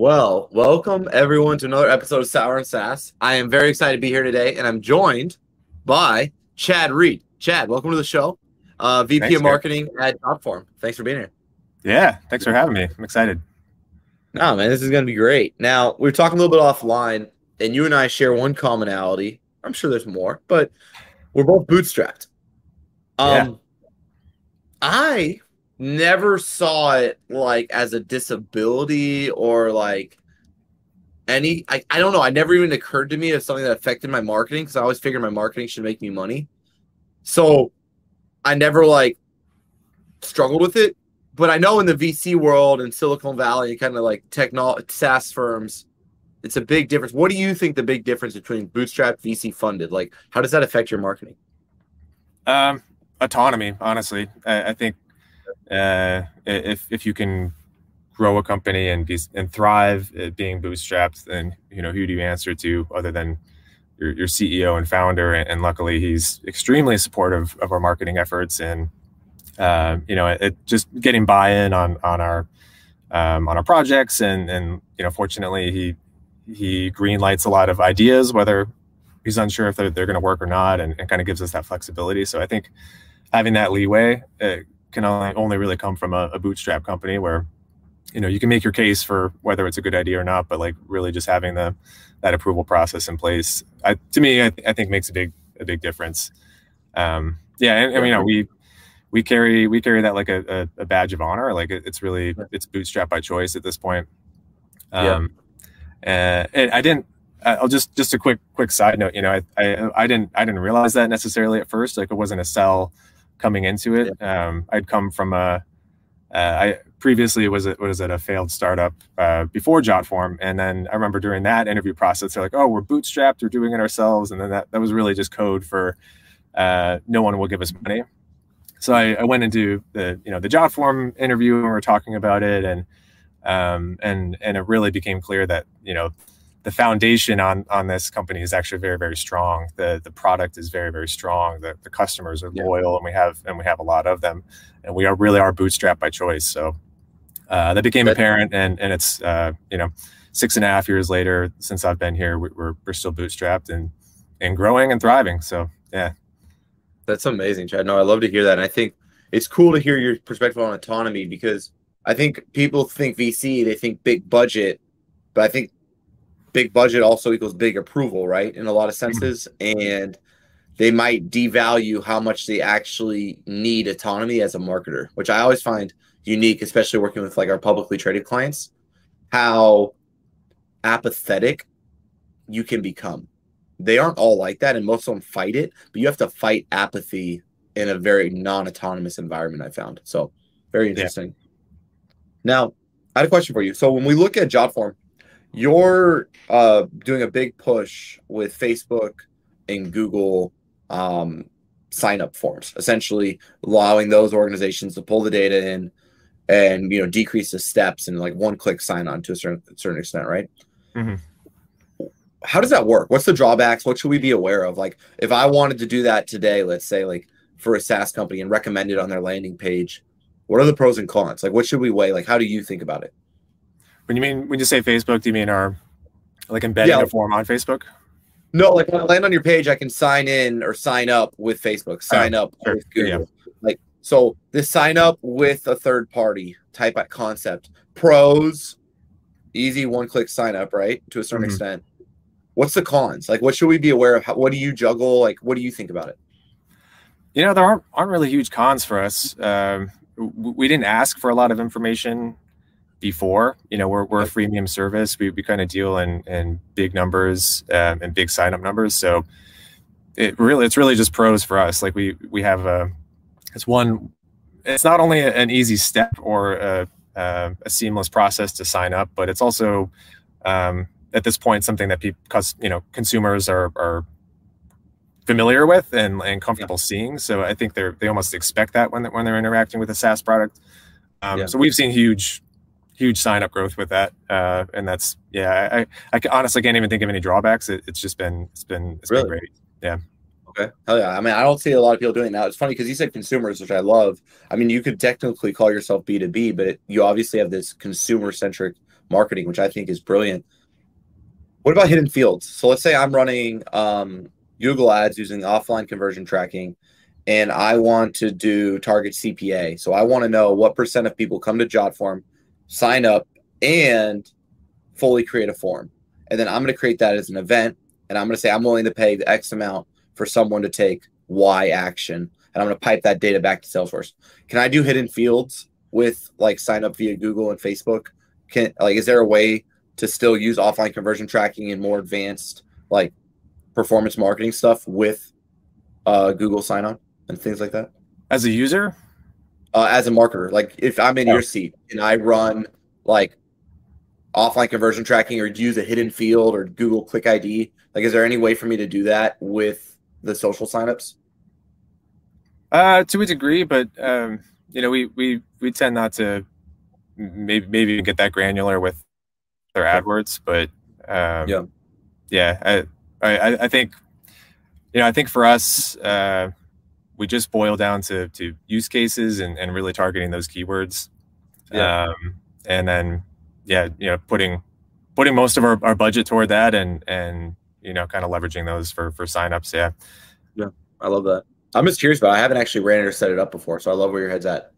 Well, welcome everyone to another episode of Sour and Sass. I am very excited to be here today, and I'm joined by Chad Reed. Chad, welcome to the show. Uh, VP Thanks, of Marketing at Jotform. Thanks for being here. Yeah, thanks for having me. I'm excited. No, man, this is going to be great. Now, we were talking a little bit offline, and you and I share one commonality. I'm sure there's more, but we're both bootstrapped. Um, Yeah. I never saw it like as a disability or like any. I, I don't know. I never even occurred to me as something that affected my marketing because I always figured my marketing should make me money. So I never like struggled with it but I know in the VC world in Silicon Valley, kind of like techno SaaS firms, it's a big difference. What do you think the big difference between bootstrap VC funded? Like, how does that affect your marketing? Um, autonomy, honestly, I, I think uh, if if you can grow a company and be and thrive being bootstrapped, then you know who do you answer to other than your, your CEO and founder? And, and luckily, he's extremely supportive of our marketing efforts and uh, you know, it, just getting buy-in on on our um, on our projects, and and you know, fortunately, he he green lights a lot of ideas, whether he's unsure if they're, they're going to work or not, and, and kind of gives us that flexibility. So I think having that leeway uh, can only, only really come from a, a bootstrap company where you know you can make your case for whether it's a good idea or not, but like really just having the that approval process in place, I, to me, I, I think makes a big a big difference. Um, yeah, and, and you know we we carry we carry that like a, a, badge of honor. Like it, it's really it's bootstrap by choice at this point. Um, yeah. and I didn't. I'll just just a quick quick side note. You know, I, I I didn't I didn't realize that necessarily at first. Like it wasn't a sell coming into it. Yeah. Um, I'd come from a uh, I previously was it was it a failed startup uh, before Jotform, and then I remember during that interview process, they're like, "Oh, we're bootstrapped, we're doing it ourselves," and then that that was really just code for uh, no one will give us money so I, I, went into the you know the Jotform interview and we were talking about it and um, and and it really became clear that you know the foundation on on this company is actually very very strong. The the product is very very strong. The, the customers are yeah. loyal and we have and we have a lot of them. And we are really are bootstrapped by choice. So uh, that became apparent and and it's uh, you know six and a half years later since I've been here we're we're still bootstrapped and and growing and thriving. So yeah. That's amazing, Chad. No, I love to hear that. And I think it's cool to hear your perspective on autonomy because I think people think VC, they think big budget, but I think big budget also equals big approval, right? In a lot of mm-hmm. senses. And they might devalue how much they actually need autonomy as a marketer, which I always find unique, especially working with like our publicly traded clients, how apathetic you can become they aren't all like that, and most of them fight it. But you have to fight apathy in a very non-autonomous environment. I found so very interesting. Yeah. Now, I had a question for you. So when we look at Jotform, you're uh, doing a big push with Facebook and Google um, sign up forms, essentially allowing those organizations to pull the data in and you know decrease the steps and like one click sign on to a certain certain extent, right? Mm-hmm how does that work? What's the drawbacks? What should we be aware of? Like, if I wanted to do that today, let's say, like for a SaaS company and recommend it on their landing page, what are the pros and cons? Like, what should we weigh? Like, how do you think about it? When you mean when you say Facebook, do you mean our like embedding yeah. a form on Facebook? No, like when I land on your page, I can sign in or sign up with Facebook, sign oh, up sure. with Google. Yeah. Like, so this sign up with a third party type of concept. Pros, easy one click sign up, right? To a certain mm-hmm. extent what's the cons? Like, what should we be aware of? How, what do you juggle? Like, what do you think about it? You know, there aren't aren't really huge cons for us. Um, we didn't ask for a lot of information before. You know, we're we're a freemium service. We we kind of deal in in big numbers um, and big sign up numbers. So it really it's really just pros for us. Like we we have a it's one. It's not only an easy step or a, a, a seamless process to sign up, but it's also um, at this point something that people, you know, consumers are are familiar with and, and comfortable yeah. seeing. So I think they're they almost expect that when when they're interacting with a SaaS product. Um, yeah. So we've seen huge huge sign up growth with that, uh, and that's yeah. I, I, honestly can't even think of any drawbacks. It, it's just been it's been it's really? been great. Yeah. Okay. Hell yeah. I mean, I don't see a lot of people doing that. It's funny because you said consumers, which I love. I mean, you could technically call yourself B2B, but it, you obviously have this consumer centric marketing, which I think is brilliant. What about hidden fields? So let's say I'm running um, Google ads using offline conversion tracking and I want to do target CPA. So I want to know what percent of people come to JotForm, sign up, and fully create a form. And then I'm going to create that as an event. And I'm going to say I'm willing to pay the X amount for someone to take Y action. And I'm going to pipe that data back to Salesforce. Can I do hidden fields with like sign up via Google and Facebook? Can like is there a way to still use offline conversion tracking and more advanced like performance marketing stuff with uh, Google sign on and things like that? As a user? Uh, as a marketer, like if I'm in oh. your seat and I run like offline conversion tracking or use a hidden field or Google Click ID, like is there any way for me to do that with the social signups? Uh, to a degree, but um, you know, we we we tend not to maybe maybe get that granular with their AdWords, but um, yeah, yeah, I, I I think you know I think for us, uh, we just boil down to to use cases and, and really targeting those keywords, yeah. um, and then yeah, you know, putting putting most of our, our budget toward that and and you know, kind of leveraging those for for signups. Yeah, yeah, I love that. I'm just curious about. It. I haven't actually ran it or set it up before, so I love where your head's at.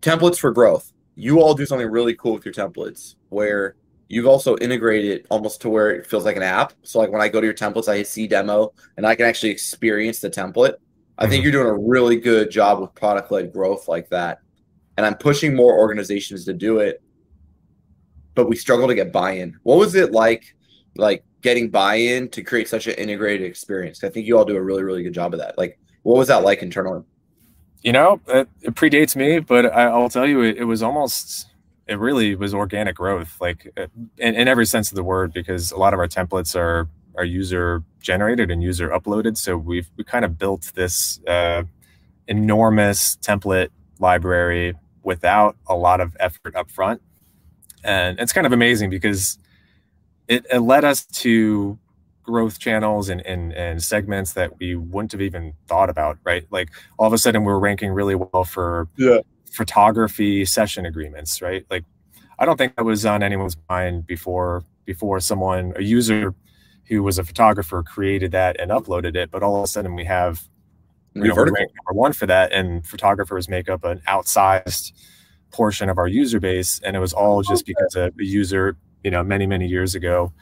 Templates for growth. You all do something really cool with your templates, where you've also integrated almost to where it feels like an app. So like when I go to your templates, I see demo and I can actually experience the template. I mm-hmm. think you're doing a really good job with product led growth like that. And I'm pushing more organizations to do it, but we struggle to get buy in. What was it like, like getting buy in to create such an integrated experience? I think you all do a really, really good job of that. Like, what was that like internally? You know, it, it predates me, but I, will tell you, it, it was almost it really was organic growth, like uh, in, in every sense of the word, because a lot of our templates are are user generated and user uploaded. So we've we kind of built this uh, enormous template library without a lot of effort up front, and it's kind of amazing because it, it led us to growth channels and, and and segments that we wouldn't have even thought about right like all of a sudden we're ranking really well for yeah photography session agreements, right? Like, I don't think that was on anyone's mind before before someone, a user who was a photographer, created that and uploaded it. But all of a sudden, we have you know, number one for that, and photographers make up an outsized portion of our user base, and it was all just because a, a user, you know, many many years ago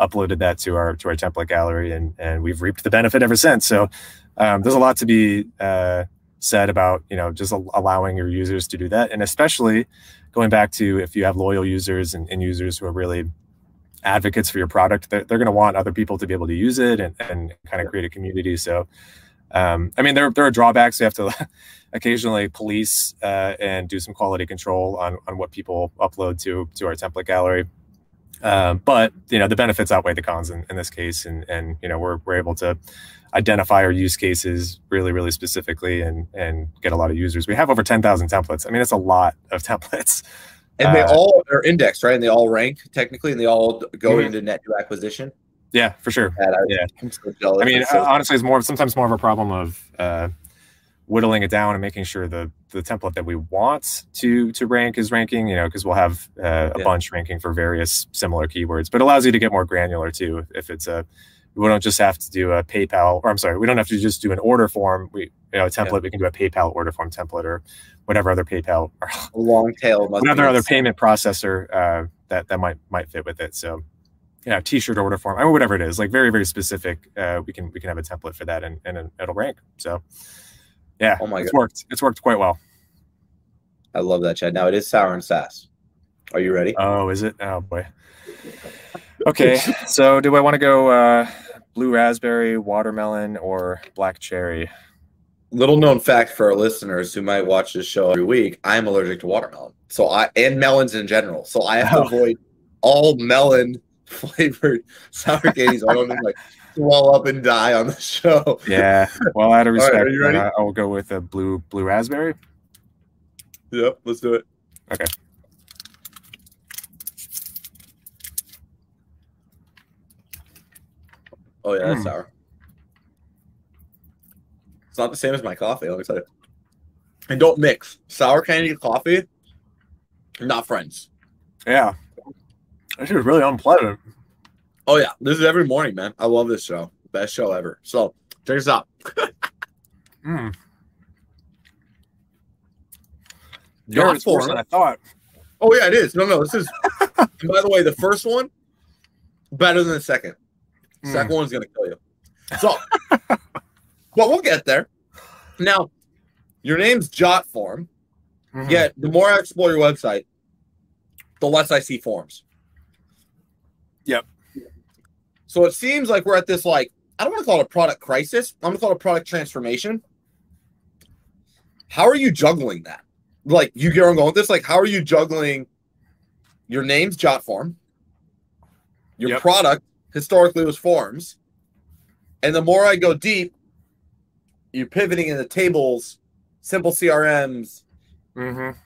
uploaded that to our to our template gallery and and we've reaped the benefit ever since so um, there's a lot to be uh, said about you know just allowing your users to do that and especially going back to if you have loyal users and, and users who are really advocates for your product they're, they're going to want other people to be able to use it and, and kind of create a community so um, i mean there, there are drawbacks you have to occasionally police uh, and do some quality control on, on what people upload to to our template gallery um, but you know the benefits outweigh the cons in, in this case and and you know we're, we're able to identify our use cases really, really specifically and and get a lot of users. We have over 10,000 templates. I mean, it's a lot of templates. And they uh, all are indexed, right? And they all rank technically, and they all go mm-hmm. into net new acquisition. Yeah, for sure. I, yeah. So I mean, so honestly, it's more sometimes more of a problem of uh, whittling it down and making sure the the template that we want to to rank is ranking. You know, because we'll have uh, a yeah. bunch ranking for various similar keywords, but allows you to get more granular too if it's a we don't just have to do a PayPal, or I'm sorry, we don't have to just do an order form. We, you know, a template. Yeah. We can do a PayPal order form template or whatever other PayPal or long tail, another other payment processor uh, that that might might fit with it. So, yeah, T-shirt order form, I mean, whatever it is, like very very specific. Uh, we can we can have a template for that, and and it'll rank. So, yeah, oh my it's God. worked. It's worked quite well. I love that, Chad. Now it is sour and sass. Are you ready? Oh, is it? Oh boy. Okay, so do I want to go uh, blue raspberry, watermelon, or black cherry? Little known fact for our listeners who might watch this show every week: I'm allergic to watermelon, so I and melons in general. So I have oh. to avoid all melon flavored sour candies. I don't like swell up and die on the show. Yeah. Well, out of respect, right, uh, I, I will go with a blue blue raspberry. Yep, let's do it. Okay. Oh yeah, that's mm. sour. It's not the same as my coffee. Let me tell you. And don't mix sour candy and coffee. Not friends. Yeah. This is really unpleasant. Oh yeah, this is every morning, man. I love this show. Best show ever. So check this out. Mm. Jot Yours worse than I thought. Oh yeah, it is. No, no, this is. by the way, the first one better than the second. Mm. Second one's gonna kill you. So, but we'll get there. Now, your name's Jot Form. Mhm. Yet, the more I explore your website, the less I see forms. Yep. So it seems like we're at this like I don't want to call it a product crisis. I'm gonna call it a product transformation. How are you juggling that? Like you get I'm going with this? Like, how are you juggling your name's Jot Form? Your Yep. product historically was forms. And the more I go deep, you're pivoting into tables, simple CRMs, Mhm.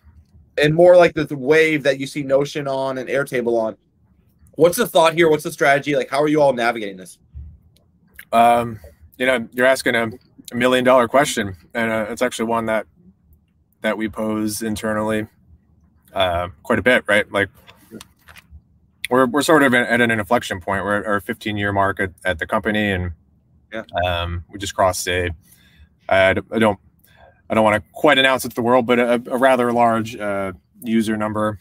and more like the, the wave that you see Notion on and Airtable on. What's the thought here? What's the strategy? Like, how are you all navigating this? Um, you know, you're asking a, a million dollar question, and uh, it's actually one that that we pose internally uh, quite a bit, right? Like we're we're sort of at an inflection point. We're at our 15 year mark at, at the company, and Yeah. um, we just crossed a. I don't I don't want to quite announce it to the world, but a, a rather large uh, user number.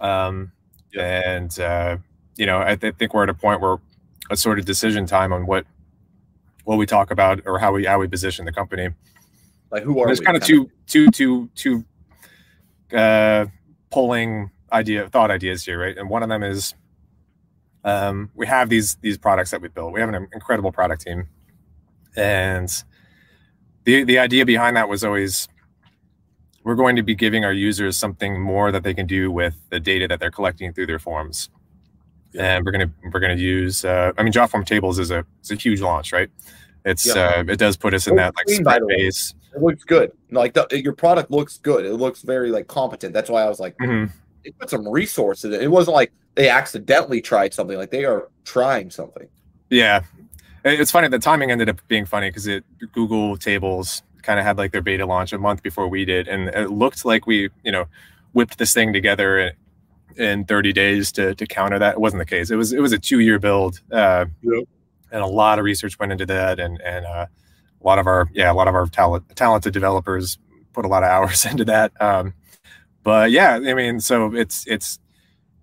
Um, and uh, you know, I th- think we're at a point where a sort of decision time on what what we talk about or how we how we position the company. Like, who are There's kind of two two two two uh, pulling idea thought ideas here, right? And one of them is um, we have these these products that we built. We have an incredible product team, and the the idea behind that was always we're going to be giving our users something more that they can do with the data that they're collecting through their forms. Yeah. And we're gonna we're gonna use. Uh, I mean, JotForm tables is a is a huge launch, right? It's Yeah. uh, it does put us in that like clean, by the sprint way. base. It looks good. Like, the, your product looks good. It looks very like competent. That's why I was like, Mhm. They put some resources. in it. It wasn't like they accidentally tried something. Like they are trying something. Yeah, it's funny. The timing ended up being funny because it Google Tables kind of had like their beta launch a month before we did, and it looked like we, you know, whipped this thing together in, in 30 days to to counter that. It wasn't the case. It was it was a two year build, uh, Yep. and a lot of research went into that, and and uh, a lot of our yeah a lot of our talent talented developers put a lot of hours into that. Um, but yeah, I mean, so it's it's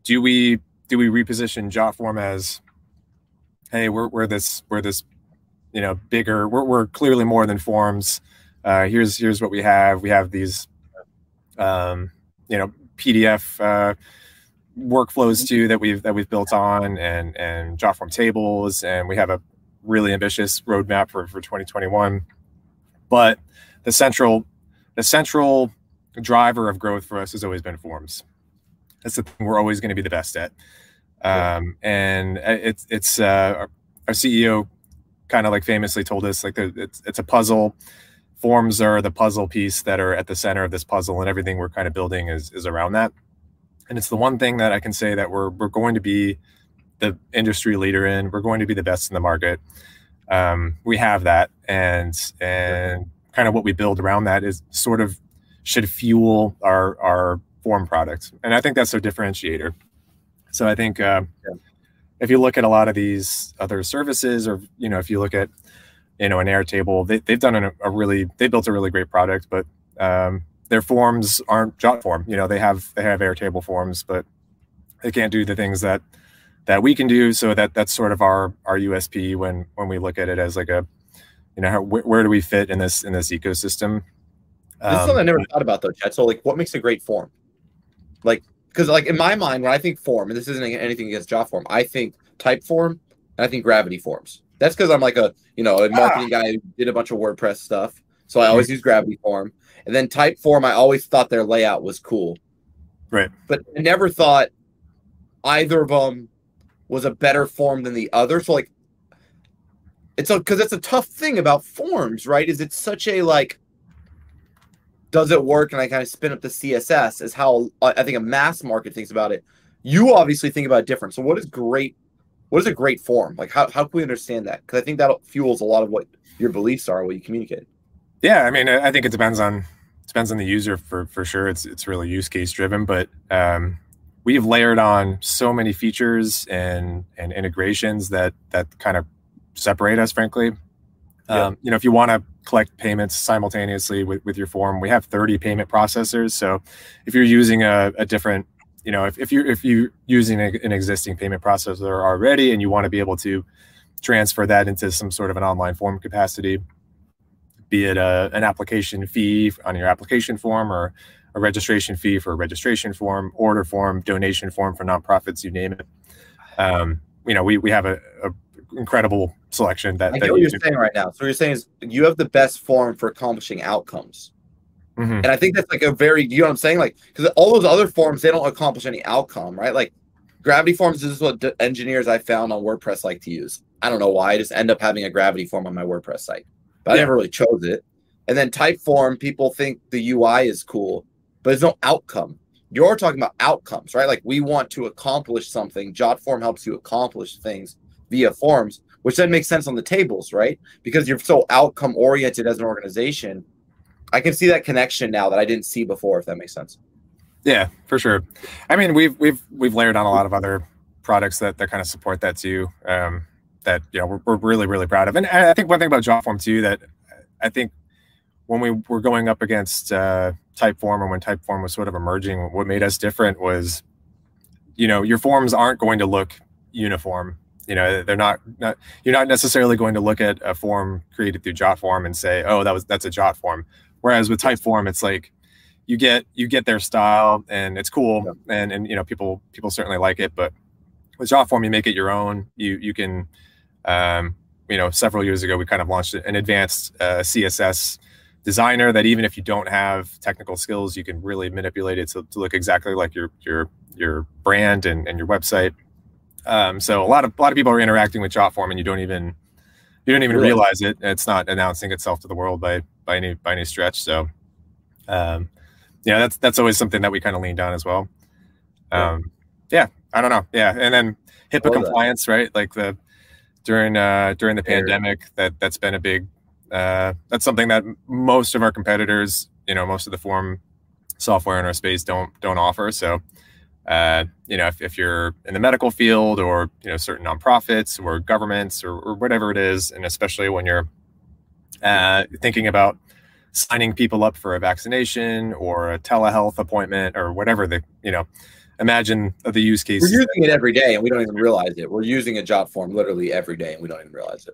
do we do we reposition Jotform as hey we're we're this we're this you know bigger we're, we're clearly more than forms. Uh here's here's what we have. We have these um you know pdf uh workflows too that we've that we've built on and and jotform tables. And we have a really ambitious roadmap for for 2021 but the central the central driver of growth for us has always been forms that's the thing we're always going to be the best at um, and it's it's uh, our, our CEO kind of like famously told us like it's it's a puzzle. Forms are the puzzle piece that are at the center of this puzzle, and everything we're kind of building is is around that. And it's the one thing that I can say that we're we're going to be the industry leader in. We're going to be the best in the market. Um, we have that, and and kind of what we build around that is sort of should fuel our our form product, and I think that's our differentiator. So I think uh, if you look at a lot of these other services, or you know, if you look at you know an Airtable, they, they've done a, a really they built a really great product, but um, their forms aren't JotForm. You know, they have they have Airtable forms, but they can't do the things that that we can do. So that that's sort of our our USP when when we look at it as like a you know how, where, where do we fit in this in this ecosystem? This is Um, something I never thought about though, Chad. So like, what makes a great form? Like, because like in my mind, when I think form, and this isn't anything against JotForm, I think Typeform and I think gravity forms. That's because I'm like a you know a marketing guy who did a bunch of WordPress stuff, so I always use gravity form. And then Typeform, I always thought their layout was cool, Right. But I never thought either of them was a better form than the other. So like, it's a because it's a tough thing about forms, right? Is it's such a like does it work? And i kind of spin up the css is how uh, i think a mass market thinks about it. You obviously think about it different. So what is great what is a great form? Like how, how can we understand that? Because i think that fuels a lot of what your beliefs are what you communicate. Yeah, I mean, I think it depends on depends on the user for for sure. It's it's really use case driven, but um, we've layered on so many features and and integrations that that kind of separate us, frankly. Um, you know, if you want to collect payments simultaneously with, with your form, we have 30 payment processors. So if you're using a, a different, you know, if, if you're if you're using a, an existing payment processor already and you want to be able to transfer that into some sort of an online form capacity, be it a, an application fee on your application form or a registration fee for a registration form, order form, donation form for nonprofits, you name it. Um, you know, we, we have a, a incredible selection that, I get what you're saying right now. So you're saying is you have the best form for accomplishing outcomes. Mm-hmm. And I think that's like a very, you know what I'm saying? Like, because all those other forms, they don't accomplish any outcome, right? Like, gravity forms is what engineers I found on WordPress like to use. I don't know why. I just end up having a gravity form on my WordPress site, but yeah. I never really chose it. And then Typeform, people think the UI is cool, but there's no outcome. You're talking about outcomes, right? Like we want to accomplish something. JotForm helps you accomplish things via forms, which then makes sense on the tables, right? Because you're so outcome oriented as an organization. I can see that connection now that I didn't see before, if that makes sense. Yeah, for sure. I mean, we've we've we've layered on a lot of other products that that kind of support that too. Um, that you know we're, we're really really proud of, and I think one thing about JotForm too that I think when we were going up against uh, Typeform and when Typeform was sort of emerging, what made us different was, you know, your forms aren't going to look uniform. You know, they're not, not you're not necessarily going to look at a form created through JotForm and say, oh, that was that's a JotForm. Whereas with Typeform, it's like you get you get their style and it's cool yeah. and and you know people people certainly like it, but with JotForm you make it your own. You you can um, you know several years ago we kind of launched an advanced uh, CSS designer that even if you don't have technical skills, you can really manipulate it to, to look exactly like your your your brand and, and your website. Um, so a lot of a lot of people are interacting with JotForm, and you don't even you don't even really? realize it. It's not announcing itself to the world by by any by any stretch. So, um, yeah, that's that's always something that we kind of leaned on as well. Um, yeah, I don't know. Yeah, and then HIPAA compliance, that. right? Like the during uh, during the pandemic, that that's been a big uh, that's something that most of our competitors, you know, most of the form software in our space don't don't offer. So, uh, you know, if, if you're in the medical field or you know certain nonprofits or governments or, or whatever it is, and especially when you're uh, thinking about signing people up for a vaccination or a telehealth appointment or whatever the you know imagine the use case we're using it every day and we don't even realize it we're using a JotForm literally every day and we don't even realize it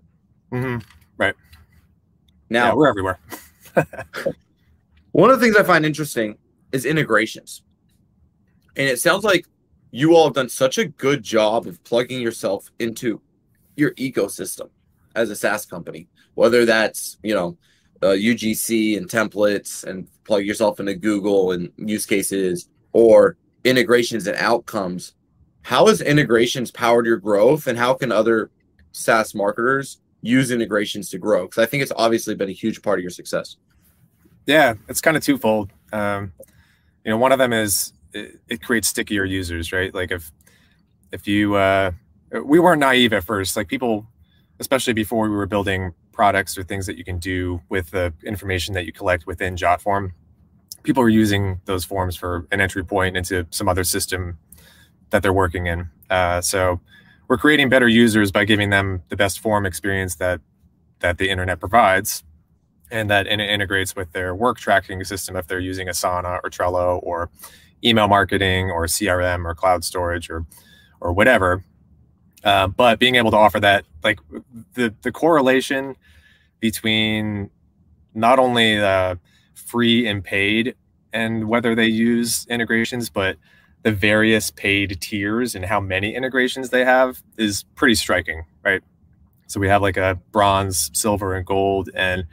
mm-hmm. right now yeah, we're everywhere. one of the things I find interesting is integrations. And it sounds like you all have done such a good job of plugging yourself into your ecosystem as a SaaS company, whether that's, you know, uh, UGC and templates and plug yourself into Google and use cases or integrations and outcomes. How has integrations powered your growth and how can other SaaS marketers use integrations to grow? Because I think it's obviously been a huge part of your success. Yeah, it's kind of twofold. Um, you know, one of them is it, it, creates stickier users, right? Like if if you uh, we weren't naive at first, like people, especially before we were building products or things that you can do with the information that you collect within JotForm, people were using those forms for an entry point into some other system that they're working in. Uh, so we're creating better users by giving them the best form experience that that the internet provides and that it integrates with their work tracking system if they're using asana or trello or email marketing or crm or cloud storage or or whatever uh, but being able to offer that like the the correlation between not only the free and paid and whether they use integrations but the various paid tiers and how many integrations they have is pretty striking, right? So we have like a bronze, silver, and gold, and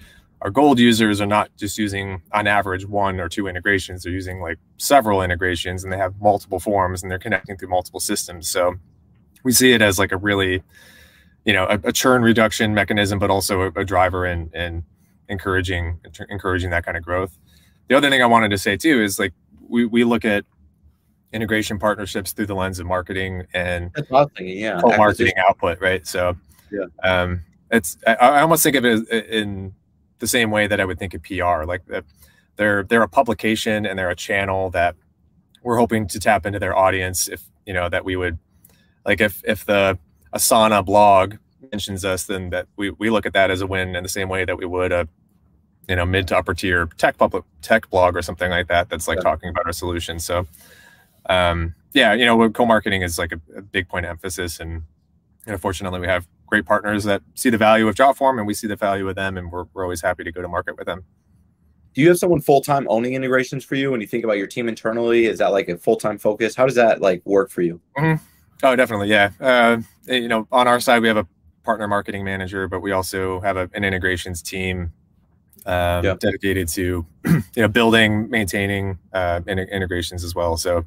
our gold users are not just using on average one or two integrations. They're using like several integrations and they have multiple forms and they're connecting through multiple systems. So we see it as like a really you know a, a churn reduction mechanism but also a, a driver in in encouraging encouraging that kind of growth. The other thing i wanted to say too is like we, we look at integration partnerships through the lens of marketing and yeah, marketing output, right? So, yeah, um, it's I, I, almost think of it in the same way that I would think of PR. Like they're they're a publication and they're a channel that we're hoping to tap into their audience if you know that we would like if if the asana blog mentions us then that we, we look at that as a win in the same way that we would a you know mid to upper tier tech public tech blog or something like that that's like yeah. talking about our solution so um yeah you know co-marketing is like a, a big point of emphasis and you know, fortunately we have great partners that see the value of jotform and we see the value of them and we're, we're always happy to go to market with them. Do you have someone full-time owning integrations for you? When you think about your team internally is that like a full-time focus? How does that like work for you? Mm-hmm. oh definitely yeah. Uh, you know on our side we have a partner marketing manager but we also have a, an integrations team um, yeah. dedicated to you know building maintaining uh, in- integrations as well. So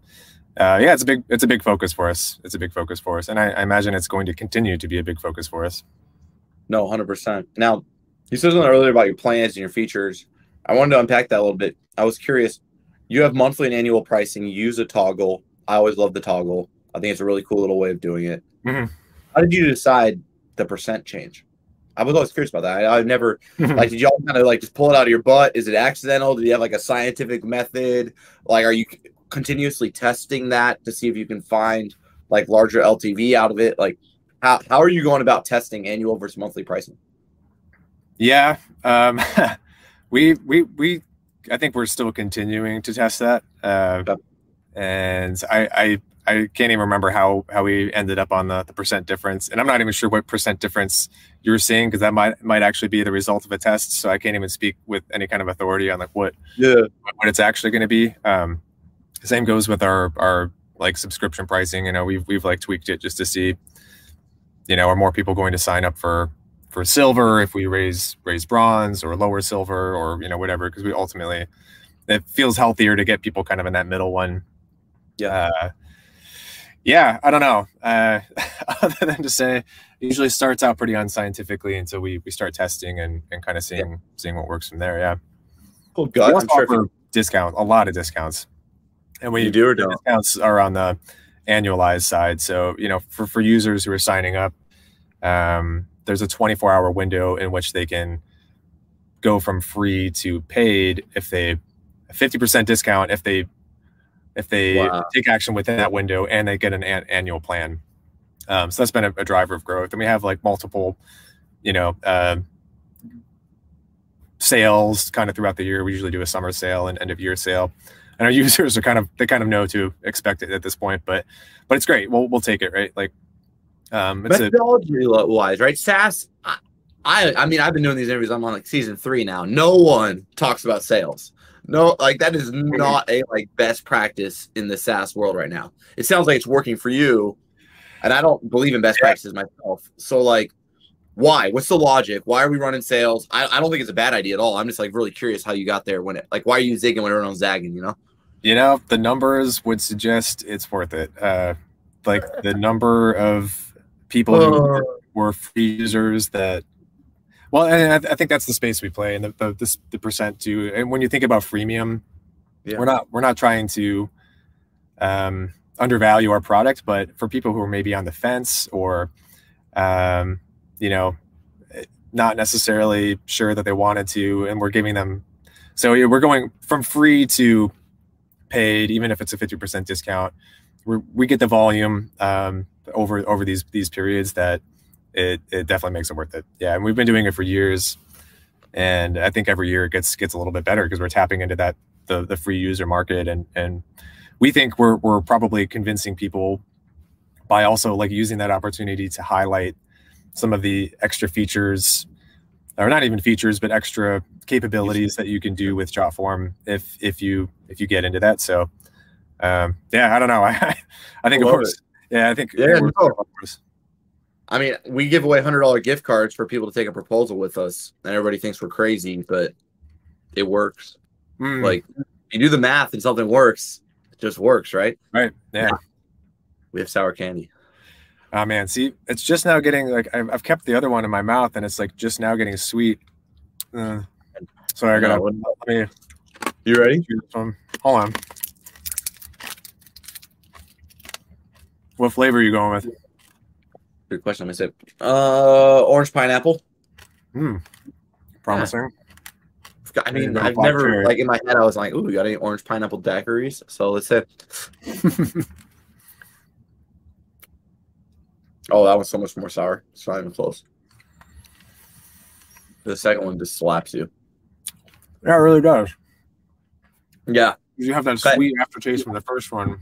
uh, yeah it's a big it's a big focus for us it's a big focus for us and I, I imagine it's going to continue to be a big focus for us no 100% now you said something earlier about your plans and your features I wanted to unpack that a little bit. I was curious. You have monthly and annual pricing. You use a toggle. I always love the toggle. I think it's a really cool little way of doing it. Mm-hmm. How did you decide the percent change? I was always curious about that. I, have never like. Did y'all kind of like just pull it out of your butt? Is it accidental? Do you have like a scientific method? Like, are you continuously testing that to see if you can find like larger LTV out of it? Like, how how are you going about testing annual versus monthly pricing? Yeah, um, we we we I think we're still continuing to test that. Uh, and I, I I can't even remember how how we ended up on the, the percent difference, and I'm not even sure what percent difference you're seeing because that might might actually be the result of a test. So I can't even speak with any kind of authority on like what yeah what it's actually going to be. Um, same goes with our our like subscription pricing. You know, we've we've like tweaked it just to see, you know, are more people going to sign up for for silver if we raise raise bronze or lower silver or you know whatever because we ultimately it feels healthier to get people kind of in that middle one. Yeah. Uh, yeah i don't know. Uh, other than to say it usually starts out pretty unscientifically until we we start testing and and kind of seeing yeah. seeing what works from there yeah. Cool. God, we offer sure discount a lot of discounts and we you do or don't? discounts are on the annualized side. So you know for for users who are signing up um there's a 24 hour window in which they can go from free to paid if they 50% discount if they if they wow. take action within that window and they get an, an annual plan. Um, so that's been a, a, driver of growth. And we have like multiple you know uh, sales kind of throughout the year. We usually do a summer sale and end of year sale and our users are kind of they kind of know to expect it at this point but but it's great we'll, we'll take it right like um, Methodology a, wise, right? SaaS. I, I, I mean, I've been doing these interviews. I'm on like season three now. No one talks about sales. No, like that is not a like best practice in the SaaS world right now. It sounds like it's working for you, and I don't believe in best yeah. practices myself. So like, why? What's the logic? Why are we running sales? I, I don't think it's a bad idea at all. I'm just like really curious how you got there when it like why are you zigging when everyone's zagging? You know. You know, the numbers would suggest it's worth it. Uh, like the number of people who were free users that well and I, I, think that's the space we play and the, the, the, the percent too and when you think about freemium yeah. we're not we're not trying to um, undervalue our product but for people who are maybe on the fence or um, you know not necessarily sure that they wanted to and we're giving them so we're going from free to paid even if it's a 50% discount we we get the volume um, over over these these periods that it it definitely makes it worth it. Yeah, and we've been doing it for years, and I think every year it gets gets a little bit better because we're tapping into that the the free user market, and and we think we're we're probably convincing people by also like using that opportunity to highlight some of the extra features or not even features but extra capabilities that you can do with jotform if if you if you get into that so um yeah i don't know i i think I of course it. Yeah, I think. Yeah, no. I mean, we give away hundred dollar gift cards for people to take a proposal with us, and everybody thinks we're crazy, but it works. Mm. Like you do the math and something works, it just works, right? Right. Yeah. We have sour candy. Oh man, see, it's just now getting like I've, I've kept the other one in my mouth, and it's like just now getting sweet. Uh, sorry, I gotta. No, let me. You ready? Hold on. What flavor are you going with? Good question. I missed it. Uh, orange pineapple. Hmm. Promising. Yeah. I mean, I've never cherry. like in my head I was like, "Ooh, you got any orange pineapple daiquiris?" So let's say, oh, that one's so much more sour. It's not even close. The second one just slaps you. Yeah, it really does. Yeah, You have that sweet aftertaste from the first one,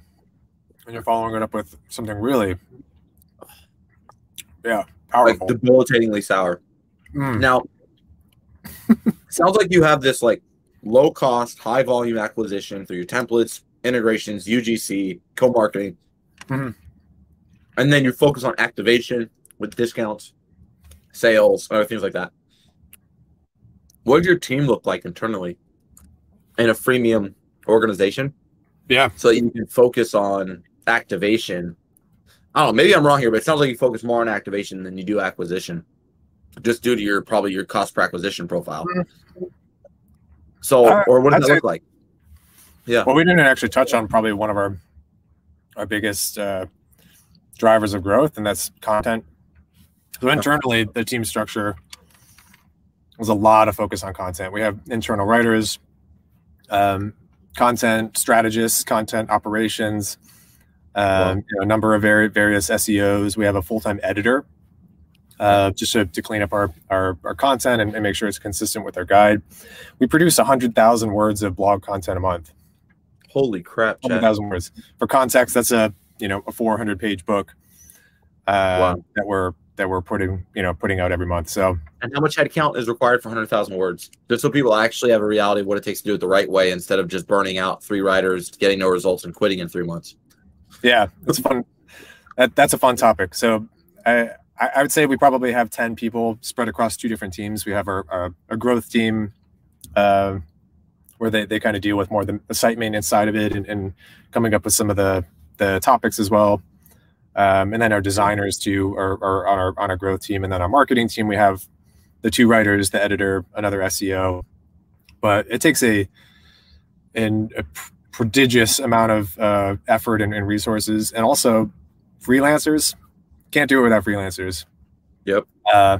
and you're following it up with something really, yeah, like powerful. debilitatingly sour. Mm. Now, sounds like you have this like low cost, high volume acquisition through your templates, integrations, UGC, co marketing, Mhm. And then you focus on activation with discounts, sales, other things like that. What does your team look like internally in a freemium organization Yeah, so that you can focus on activation? I don't know. Maybe I'm wrong here, but it sounds like you focus more on activation than you do acquisition, just due to your probably your cost per acquisition profile. So, Uh, or what does I'd that say- look like? Yeah. Well, we didn't actually touch on probably one of our our biggest uh, drivers of growth, and that's content. So internally, the team structure was a lot of focus on content. We have internal writers, um, content strategists, content operations, um, you know, a number of vari- various SEOs. We have a full time editor. Uh, just to, to clean up our, our, our content and, and make sure it's consistent with our guide. We produce 100,000 words of blog content a month. Holy crap, hundred Chad. words. For context, that's a you know a four hundred page book uh, Wow. that we're that we're putting you know putting out every month. So And how much headcount is required for 100,000 words? Just so people actually have a reality of what it takes to do it the right way instead of just burning out three writers, getting no results, and quitting in three months. yeah, that's fun. That, that's a fun topic. So I I would say we probably have ten people spread across two different teams. We have our our, a growth team. Uh, where they, they kind of deal with more the, the site maintenance side of it and, and coming up with some of the the topics as well. Um, and then our designers too are, are on our on our growth team, and then our marketing team we have the two writers, the editor, another SEO. But it takes a an a prodigious amount of uh, effort and, and resources, and also freelancers can't do it without freelancers. Yep. Uh,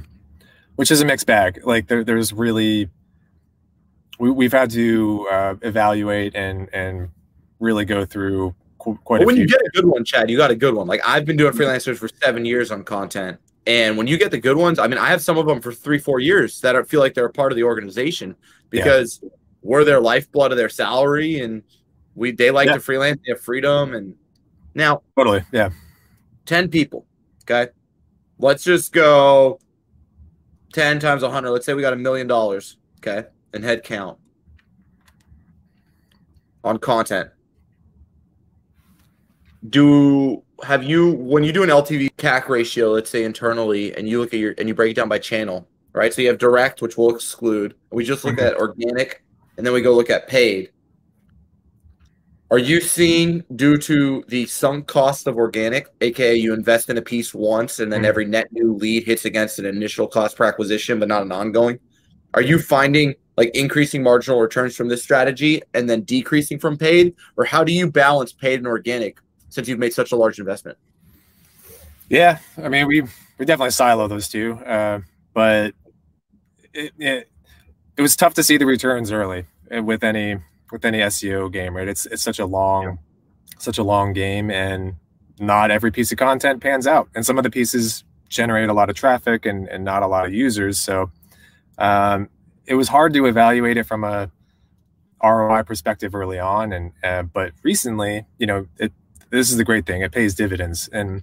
which is a mixed bag. Like there, there's really we, we've had to uh, evaluate and and really go through quite But a when you get a good one, Chad, you got a good one. Like I've been doing freelancers for seven years on content. And when you get the good ones, I mean, I have some of them for three, four years that are, feel like they're a part of the organization because we're their lifeblood of their salary and we they like Yeah. to freelance, they have freedom. And now totally, yeah, 10 people. Okay. Let's just go 10 times 100. Let's say we got a million dollars. Okay. In head count on content. Do have you, when you do an LTV CAC ratio, let's say internally, and you look at your, and you break it down by channel, right? So you have direct, which we'll exclude. We just look Mhm. at organic, and then we go look at paid. Are you seeing due to the sunk cost of organic, aka you invest in a piece once and then Mhm. every net new lead hits against an initial cost per acquisition, but not an ongoing? Are you finding like increasing marginal returns from this strategy and then decreasing from paid? Or how do you balance paid and organic since you've made such a large investment? yeah. I mean, we we definitely silo those two, uh, but it, it it was tough to see the returns early uh, with any with any SEO game, right? It's it's such a long such a long game, and not every piece of content pans out, and some of the pieces generate a lot of traffic and and not a lot of users. So um, it was hard to evaluate it from a ROI perspective early on, and uh, but recently, you know, it this is the great thing; it pays dividends, and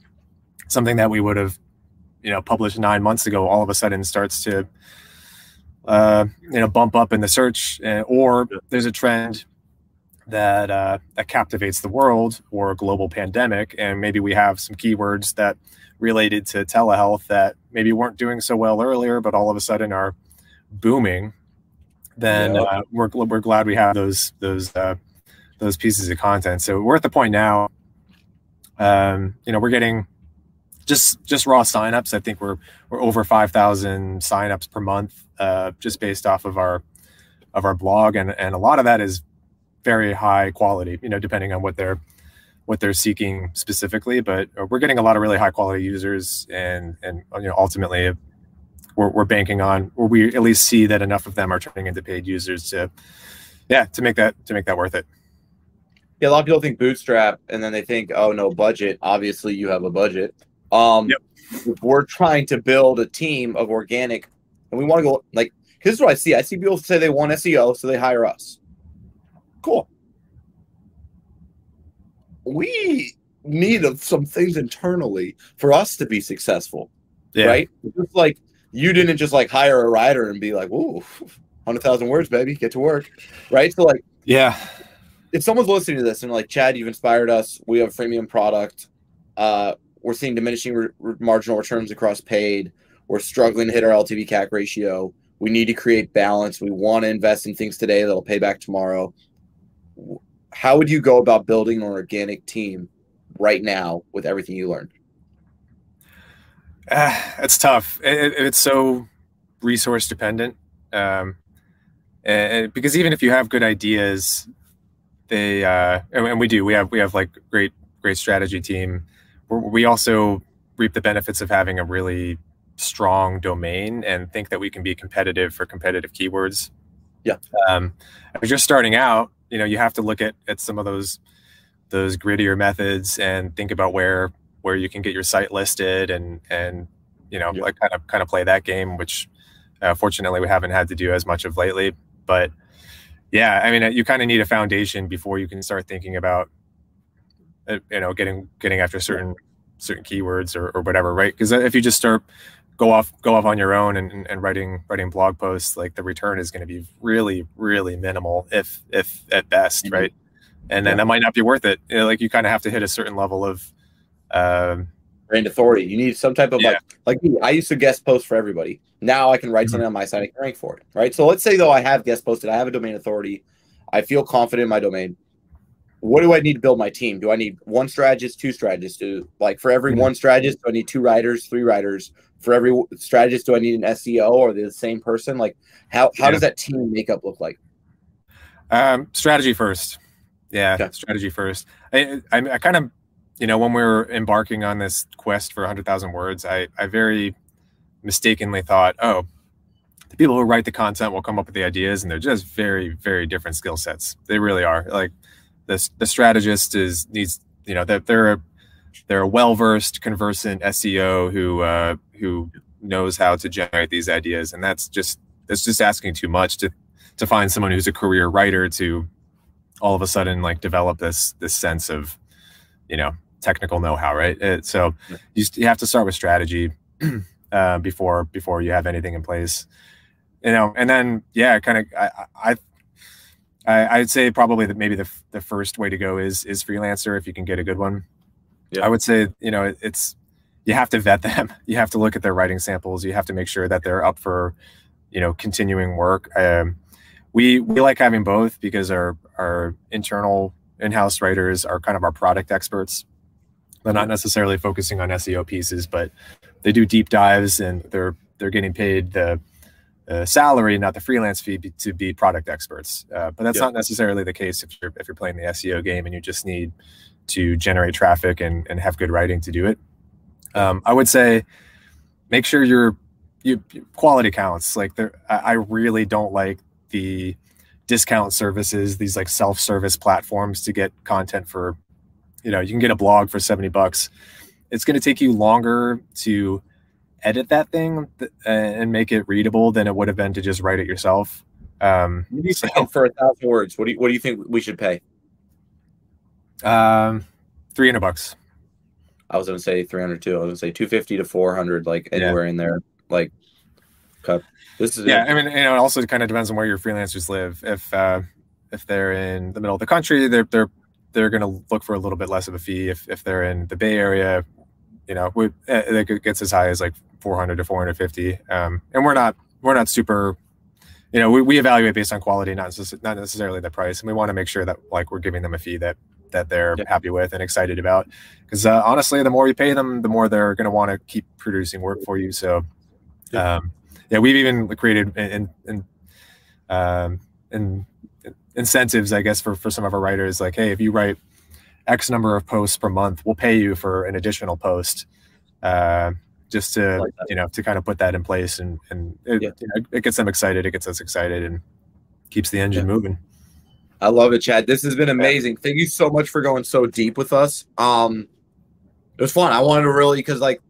something that we would have, you know, published nine months ago, all of a sudden starts to, uh, you know, bump up in the search, uh, or there's a trend that uh, that captivates the world or a global pandemic, and maybe we have some keywords that related to telehealth that maybe weren't doing so well earlier, but all of a sudden are booming. Then Yeah. uh, we're we're glad we have those those uh, those pieces of content. So we're at the point now. Um, you know, we're getting just just raw signups. I think we're we're over five thousand signups per month, uh, just based off of our of our blog, and and a lot of that is very high quality. You know, depending on what they're what they're seeking specifically, but we're getting a lot of really high quality users, and and you know ultimately we're, we're banking on, or we at least see that enough of them are turning into paid users to, yeah, to make that to make that worth it. Yeah, a lot of people think bootstrap, and then they think, oh no, budget. Obviously, you have a budget. Um, yep. We're trying to build a team of organic, and we want to go like. This is what I see. I see people say they want SEO, so they hire us. Cool. We need some things internally for us to be successful. Yeah. Right? Just like you didn't just like hire a writer and be like, "Ooh, hundred thousand words, baby, get to work." Right? So like, yeah. If someone's listening to this and like, Chad, you've inspired us. We have a freemium product. Uh, we're seeing diminishing re- re- marginal returns across paid. We're struggling to hit our LTV CAC ratio. We need to create balance. We want to invest in things today that'll pay back tomorrow. How would you go about building an organic team right now with everything you learned? Uh, it's tough. It, it, it's so resource dependent. Um, and, because even if you have good ideas, they uh, and, we do. We have we have like great great strategy team. We're, we also reap the benefits of having a really strong domain and think that we can be competitive for competitive keywords. Yeah. Um, if you're starting out, you know, you have to look at at some of those those grittier methods and think about where where you can get your site listed and and you know yeah. like kind of kind of play that game which uh, fortunately we haven't had to do as much of lately but yeah i mean you kind of need a foundation before you can start thinking about uh, you know getting getting after certain certain keywords or, or whatever right because if you just start go off go off on your own and, and writing writing blog posts like the return is going to be really really minimal if if at best mm-hmm. right and then yeah. that might not be worth it. You know, like you kind of have to hit a certain level of um, brand authority. You need some type of yeah. like like me. I used to guest post for everybody. Now I can write mm-hmm. something on my site. and rank for it. Right. So let's say though I have guest posted. I have a domain authority. I feel confident in my domain. What do I need to build my team? Do I need one strategist, two strategists? Do like for every mm-hmm. one strategist, do I need two writers, three writers? For every strategist, do I need an SEO or the same person? Like how how yeah. does that team makeup look like? Um, strategy first. Yeah, okay. strategy first. I, I, I kind of, you know, when we were embarking on this quest for 100,000 words, I, I very mistakenly thought, oh, the people who write the content will come up with the ideas, and they're just very, very different skill sets. They really are. Like the the strategist is needs, you know, that they're, they're a they're a well versed, conversant SEO who uh, who knows how to generate these ideas, and that's just that's just asking too much to to find someone who's a career writer to all of a sudden like develop this this sense of you know technical know-how right? It, so you, you have to start with strategy uh, before before you have anything in place. You know and then yeah kind of I, I i'd say probably that maybe the, the first way to go is is freelancer if you can get a good one. Yeah. i would say you know it, it's you have to vet them. You have to look at their writing samples. You have to make sure that they're up for you know continuing work. Um, we we like having both because our our internal in-house writers are kind of our product experts. They're not necessarily focusing on SEO pieces, but they do deep dives and they're they're getting paid the salary, not the freelance fee, be, to be product experts. Uh, but that's not necessarily the case if you're if you're playing the SEO game and you just need to generate traffic and, and have good writing to do it. Um, I would say make sure your you quality counts. Like there, I, I really don't like the discount services, these like self-service platforms to get content for, you know, you can get a blog for 70 bucks. It's going to take you longer to edit that thing and make it readable than it would have been to just write it yourself. Um, what do you so, think for a thousand words? What do you, what do you think we should pay? Um, 300 bucks. I was going to say 300 too. I was going to say 250 to 400, like anywhere yeah. in there. Like, cut. This is yeah. I mean, you know, it also kind of depends on where your freelancers live. If uh, if they're in the middle of the country, they're they're they're going to look for a little bit less of a fee. If if they're in the Bay Area, you know, we, eh, it gets as high as like 400 to 450. Um, and we're not we're not super you know, we, we evaluate based on quality, not not necessarily the price, and we want to make sure that like we're giving them a fee that that they're yeah. happy with and excited about. Because uh, honestly, the more you pay them, the more they're going to want to keep producing work for you. So, um, yeah, we've even created in, in, um, in incentives, I guess, for for some of our writers. Like, hey, if you write X number of posts per month, we'll pay you for an additional post. Uh, just to like you know to kind of put that in place and and it, yeah. you know, it gets them excited it gets us excited and keeps the engine yeah. moving i love it chad this has been amazing thank you so much for going so deep with us um it was fun i wanted to really because like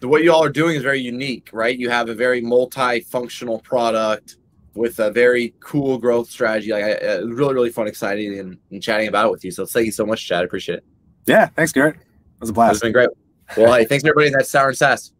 the what you all are doing is very unique right you have a very multi-functional product with a very cool growth strategy. Like it was uh, really really fun exciting and, and chatting about it with you. So thank you so much chad. I appreciate it. Yeah thanks garrett. It was a blast. It's been great. Well hey thanks everybody that's sour and sass